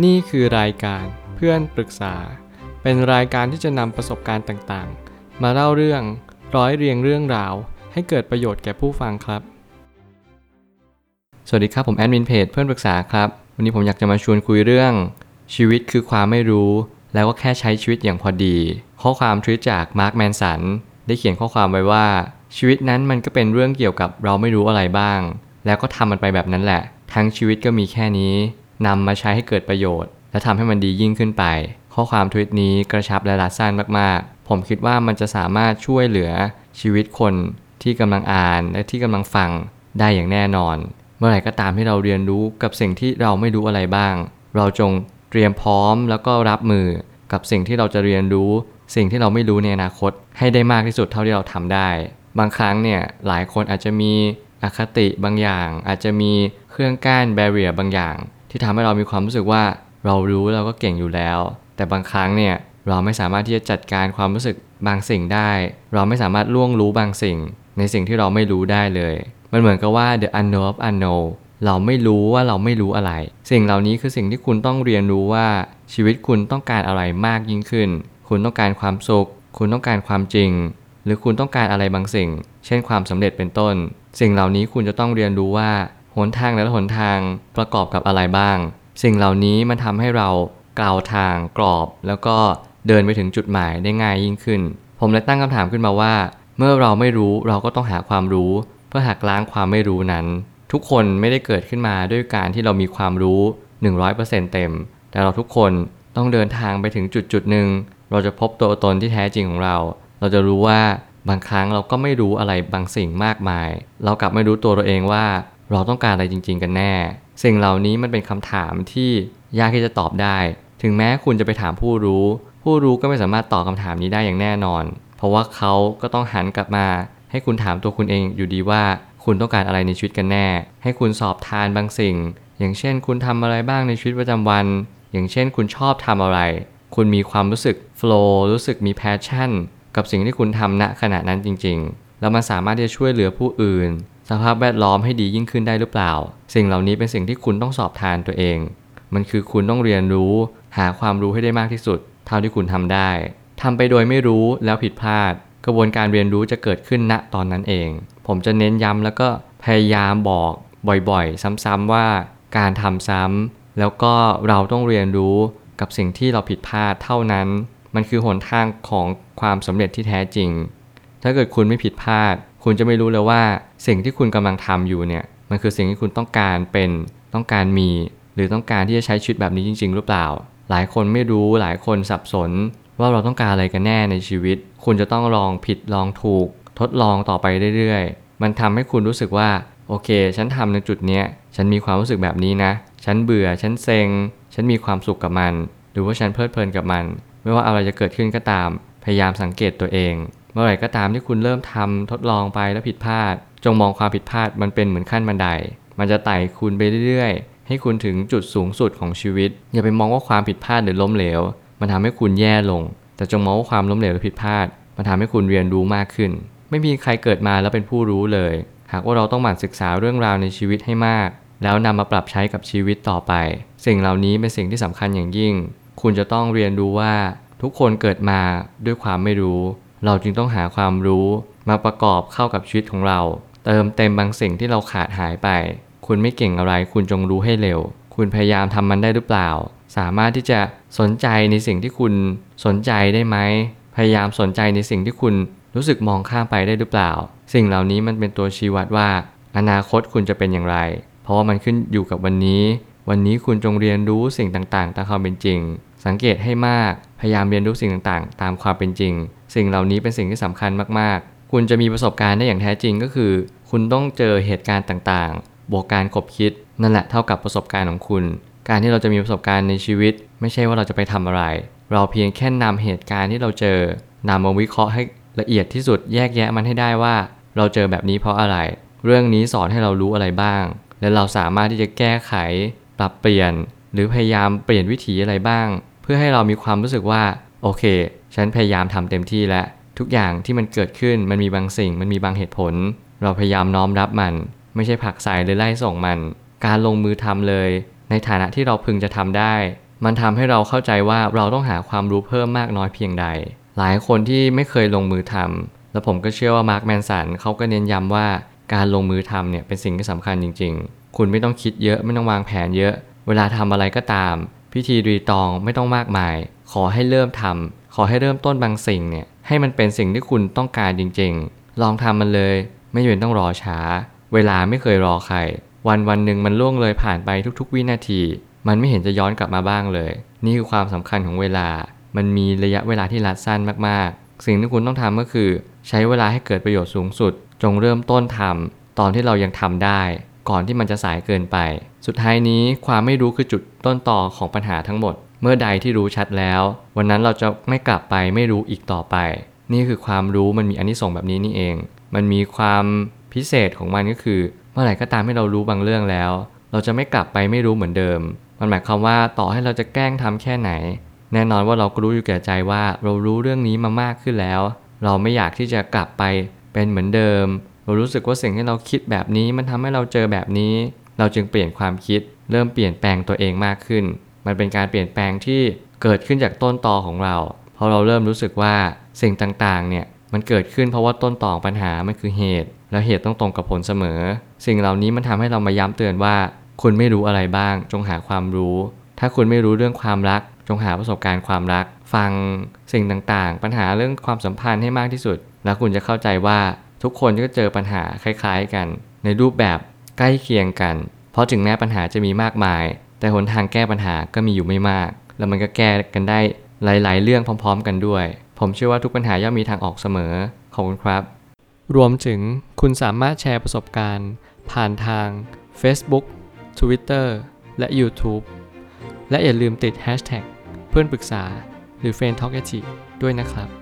นี่คือรายการเพื่อนปรึกษา เป็นรายการที่จะนำประสบการณ์ต่างๆ มาเล่าเรื่องร้อยเรียงเรื่องราว ให้เกิดประโยชน์แก่ผู้ฟังครับ สวัสดีครับผมแอดมินเพจเพื่อนปรึกษาครับ วันนี้ผมอยากจะมาชวนคุยเรื่อง ชีวิตคือความไม่รู้ แล้วก็แค่ใช้ชีวิตอย่างพอดี ข้อความทวิตจากมาร์คแมนสันได้เขียนข้อความไว้ว่า ชีวิตนั้นมันก็เป็นเรื่องเกี่ยวกับเราไม่รู้อะไรบ้าง แล้วก็ทำมันไปแบบนั้นแหละ ทั้งชีวิตก็มีแค่นี้ นำมาใช้ให้เกิดประโยชน์ และทำให้มันดียิ่งขึ้นไป ข้อความทวิตนี้กระชับและรัดสั้นมากๆ ผมคิดว่ามันจะสามารถช่วยเหลือชีวิตคนที่กำลังอ่านและที่กำลังฟังได้อย่างแน่นอน เมื่อไหร่ก็ตามที่เราเรียนรู้กับสิ่งที่เราไม่รู้อะไรบ้าง เราจงเตรียมพร้อมแล้วก็รับมือกับสิ่งที่เราจะเรียนรู้ สิ่งที่เราไม่รู้ในอนาคต ให้ได้มากที่สุดเท่าที่เราทำได้ บางครั้งเนี่ยหลายคนอาจจะมีอคติบางอย่าง อาจจะมีเครื่องกั้นแบเรียบางอย่าง ที่ทำให้เรามีความรู้สึกว่าเรารู้เราก็เก่งอยู่แล้ว แต่บางครั้งเนี่ยเราไม่สามารถที่จะจัดการความรู้สึกบางสิ่งได้ เราไม่สามารถล่วงรู้บางสิ่ง ในสิ่งที่เราไม่รู้ได้เลย มันเหมือนกับว่า the unknown of unknown เราไม่รู้ว่าเราไม่รู้อะไร สิ่งเหล่านี้คือสิ่งที่คุณต้องเรียนรู้ว่าชีวิตคุณต้องการอะไรมากยิ่งขึ้น คุณต้องการความสุข คุณต้องการความจริง หรือคุณต้องการอะไรบางสิ่ง เช่นความสำเร็จเป็นต้น สิ่งเหล่านี้คุณจะต้องเรียนรู้ว่า หนทางและหนทางประกอบกับอะไรบ้าง สิ่งเหล่านี้มันทำให้เรากล่าวทางกรอบ แล้วก็เดินไปถึงจุดหมายได้ง่ายยิ่งขึ้น ผมเลยตั้งคำถามขึ้นมาว่า เมื่อเราไม่รู้เราก็ต้องหาความรู้ เพื่อหักล้างความไม่รู้นั้น ทุกคนไม่ได้เกิดขึ้นมาด้วยการที่เรามีความรู้ 100%เต็ม แต่เราทุกคนต้องเดินทางไปถึงจุดจุดหนึ่งเราจะพบตัวตนที่แท้จริงของเรา เราจะรู้ว่าบางครั้งเราก็ไม่รู้อะไรบางสิ่งมากมาย เรากลับไม่รู้ตัวเราเองว่า เราต้องการอะไรจริง ๆ กันแน่ สิ่งเหล่านี้มันเป็นคำถามที่ยากที่จะตอบได้ ถึงแม้คุณจะไปถามผู้รู้ ผู้รู้ก็ไม่สามารถตอบคำถามนี้ได้อย่างแน่นอน เพราะว่าเขาก็ต้องหันกลับมา ให้คุณถามตัวคุณเองอยู่ดีว่าคุณต้องการอะไรในชีวิตกันแน่ ให้คุณสอบทานบางสิ่ง อย่างเช่น คุณทำอะไรบ้างในชีวิตประจำวัน อย่างเช่น คุณชอบทำอะไร คุณมีความรู้สึก flow รู้สึกมี passion กับสิ่งที่คุณทำณขณะนั้นจริง ๆ แล้วมันสามารถที่จะช่วยเหลือผู้อื่น สภาพแวดล้อมให้ดียิ่งขึ้นได้หรือเปล่า สิ่งเหล่านี้เป็นสิ่งที่คุณต้องสอบทานตัวเอง มันคือคุณต้องเรียนรู้ หาความรู้ให้ได้มากที่สุด เท่าที่คุณทำได้ทำไปโดยไม่รู้แล้วผิดพลาด กระบวนการเรียนรู้จะเกิดขึ้นณตอนนั้นเอง ผมจะเน้นย้ำแล้วก็พยายามบอกบ่อยๆ ซ้ำๆว่าการทำซ้ำแล้วก็เราต้องเรียนรู้กับสิ่งที่เราผิดพลาดเท่านั้น มันคือหนทางของความสำเร็จที่แท้จริง ถ้าเกิดคุณไม่ผิดพลาด คุณจะไม่รู้เลยว่า สิ่งที่คุณกำลังทำอยู่เนี่ยมันคือสิ่งที่คุณต้องการเป็นต้องการมี หรือต้องการที่จะใช้ชีวิตแบบนี้จริง ๆ หรือเปล่า หลายคนไม่รู้หลายคนสับสน ว่าเราต้องการอะไรกันแน่ในชีวิต คุณจะต้องลองผิดลองถูก ทดลองต่อไปเรื่อยๆ มันทำให้คุณรู้สึกว่าโอเค ฉันทำในจุดเนี้ยฉันมีความรู้สึกแบบนี้นะ ฉันเบื่อฉันเซ็ง ฉันมีความสุขกับมัน หรือว่าฉันเพลิดเพลินกับมัน ไม่ว่าอะไรจะเกิดขึ้นก็ตาม พยายามสังเกตตัวเอง เมื่อไหร่ก็ตามที่คุณเริ่มทำทดลองไปแล้วผิดพลาด จงมองความผิดพลาดมันเป็นเหมือนขั้นบันได มันจะไต่คุณไปเรื่อยๆ ให้คุณถึงจุดสูงสุดของชีวิต อย่าไปมองว่าความผิดพลาดหรือล้มเหลว มันทำให้คุณแย่ลง แต่จงมองว่าความล้มเหลวหรือผิดพลาด มันทำให้คุณเรียนรู้มากขึ้น ไม่มีใครเกิดมาแล้วเป็นผู้รู้เลย หากว่าเราต้องหมั่นศึกษาเรื่องราวในชีวิตให้มาก แล้วนำมาปรับใช้กับชีวิตต่อไป สิ่งเหล่านี้เป็นสิ่งที่สำคัญอย่างยิ่ง คุณจะต้องเรียนรู้ว่าทุกคนเกิดมาด้วยความไม่รู้ เราจึงต้องหาความรู้มาประกอบเข้ากับชีวิตของเรา เติมเต็มบางสิ่งที่เราขาดหายไป คุณไม่เก่งอะไร คุณจงรู้ให้เร็ว คุณพยายามทำมันได้หรือเปล่า สามารถที่จะสนใจในสิ่งที่คุณสนใจได้ไหม พยายามสนใจในสิ่งที่คุณรู้สึกมองข้ามไปได้หรือเปล่า สิ่งเหล่านี้มันเป็นตัวชี้วัดว่า อนาคตคุณจะเป็นอย่างไร เพราะว่ามันขึ้นอยู่กับวันนี้ วันนี้คุณจงเรียนรู้สิ่งต่างๆตามความเป็นจริง สังเกตให้มาก พยายามเรียนรู้สิ่งต่างๆ ตามความเป็นจริง สิ่งเหล่านี้เป็นสิ่งที่สำคัญมากๆ คุณจะมีประสบการณ์ได้อย่างแท้จริงก็คือ คุณต้องเจอเหตุการณ์ต่างๆ บวกการคบคิด นั่นแหละเท่ากับประสบการณ์ของคุณ การที่เราจะมีประสบการณ์ในชีวิต ไม่ใช่ว่าเราจะไปทำอะไร เราเพียงแค่นำเหตุการณ์ที่เราเจอนำมาวิเคราะห์ให้ละเอียดที่สุดแยกแยะมันให้ได้ว่า เราเจอแบบนี้เพราะอะไร เรื่องนี้สอนให้เรารู้อะไรบ้าง และเราสามารถที่จะแก้ไข ปรับเปลี่ยน หรือพยายามเปลี่ยนวิถีอะไรบ้าง พื่อให้เรามีความรู้สึกว่า โอเค ฉันพยายามทำเต็มที่แล้วทุกอย่างที่มันเกิดขึ้นมันมีบางสิ่งมันมีบางเหตุผล เราพยายามน้อมรับมัน ไม่ใช่ผลักใส่หรือไล่ส่งมัน การลงมือทำเลย ในฐานะที่เราพึงจะทำได้ มันทำให้เราเข้าใจว่าเราต้องหาความรู้เพิ่มมากน้อยเพียงใด หลายคนที่ไม่เคยลงมือทำแล้วผมก็เชื่อว่ามาร์คแมนสันเขาก็เน้นย้ำว่าการลงมือทำเนี่ยเป็นสิ่งที่สำคัญจริง ๆ คุณไม่ต้องคิดเยอะไม่ต้องวางแผนเยอะ เวลาทำอะไรก็ตาม พิธีรีตองไม่ต้องมากมาย ขอให้เริ่มทำขอให้เริ่มต้นบางสิ่งเนี่ยให้มันเป็นสิ่งที่คุณต้องการจริง ๆ ลองทำมันเลย ไม่จำเป็นต้องรอช้า เวลาไม่เคยรอใคร วันวันหนึ่งมันล่วงเลยผ่านไปทุกๆ วินาที มันไม่เห็นจะย้อนกลับมาบ้างเลย นี่คือความสำคัญของเวลา มันมีระยะเวลาที่รัดสั้นมากๆ สิ่งที่คุณต้องทำก็คือ ใช้เวลาให้เกิดประโยชน์สูงสุด จงเริ่มต้นทำตอนที่เรายังทำได้ ก่อนที่มันจะสายเกินไป สุดท้ายนี้ความไม่รู้คือจุดต้นต่อของปัญหาทั้งหมด เมื่อใดที่รู้ชัดแล้ว วันนั้นเราจะไม่กลับไปไม่รู้อีกต่อไป นี่คือความรู้มันมีอานิสงส์แบบนี้นี่เอง มันมีความพิเศษของมันก็คือ เมื่อไหร่ก็ตามให้เรารู้บางเรื่องแล้ว เราจะไม่กลับไปไม่รู้เหมือนเดิม มันหมายความว่าต่อให้เราจะแกล้งทำแค่ไหน แน่นอนว่าเราก็รู้อยู่แก่ใจว่าเรารู้เรื่องนี้มามากขึ้นแล้ว เราไม่อยากที่จะกลับไปเป็นเหมือนเดิม เรารู้สึกว่าสิ่งที่เราคิดแบบนี้มันทำให้เราเจอแบบนี้ เราจึงเปลี่ยนความคิด เริ่มเปลี่ยนแปลงตัวเองมากขึ้น มันเป็นการเปลี่ยนแปลงที่เกิดขึ้นจากต้นตอของเราเพราะเราเริ่มรู้สึกว่าสิ่งต่างๆเนี่ยมันเกิดขึ้นเพราะว่าต้นตอของปัญหามันคือเหตุ แล้วเหตุต้องตรงกับผลเสมอ สิ่งเหล่านี้มันทำให้เรามาย้ำเตือนว่า คุณไม่รู้อะไรบ้าง จงหาความรู้ ถ้าคุณไม่รู้เรื่องความรัก จงหาประสบการณ์ความรัก ฟังสิ่งต่างๆ ปัญหาเรื่องความสัมพันธ์ให้มากที่สุด แล้วคุณจะเข้าใจว่า ทุกคนก็เจอปัญหาคล้ายๆกัน ในรูปแบบใกล้เคียงกัน เพราะถึงแม้ปัญหาจะมีมากมาย แต่หนทางแก้ปัญหาก็มีอยู่ไม่มาก แล้วมันก็แก้กันได้หลาย ๆ เรื่องพร้อม ๆ กันด้วย ผมเชื่อว่าทุกปัญหาย่อมมีทางออกเสมอ ขอบคุณครับ รวมถึงคุณสามารถแชร์ประสบการณ์ ผ่านทาง Facebook Twitter และ YouTube และอย่าลืมติด Hashtag เพื่อนปรึกษาหรือ f r ร e n d t a l k ด้วยนะครับ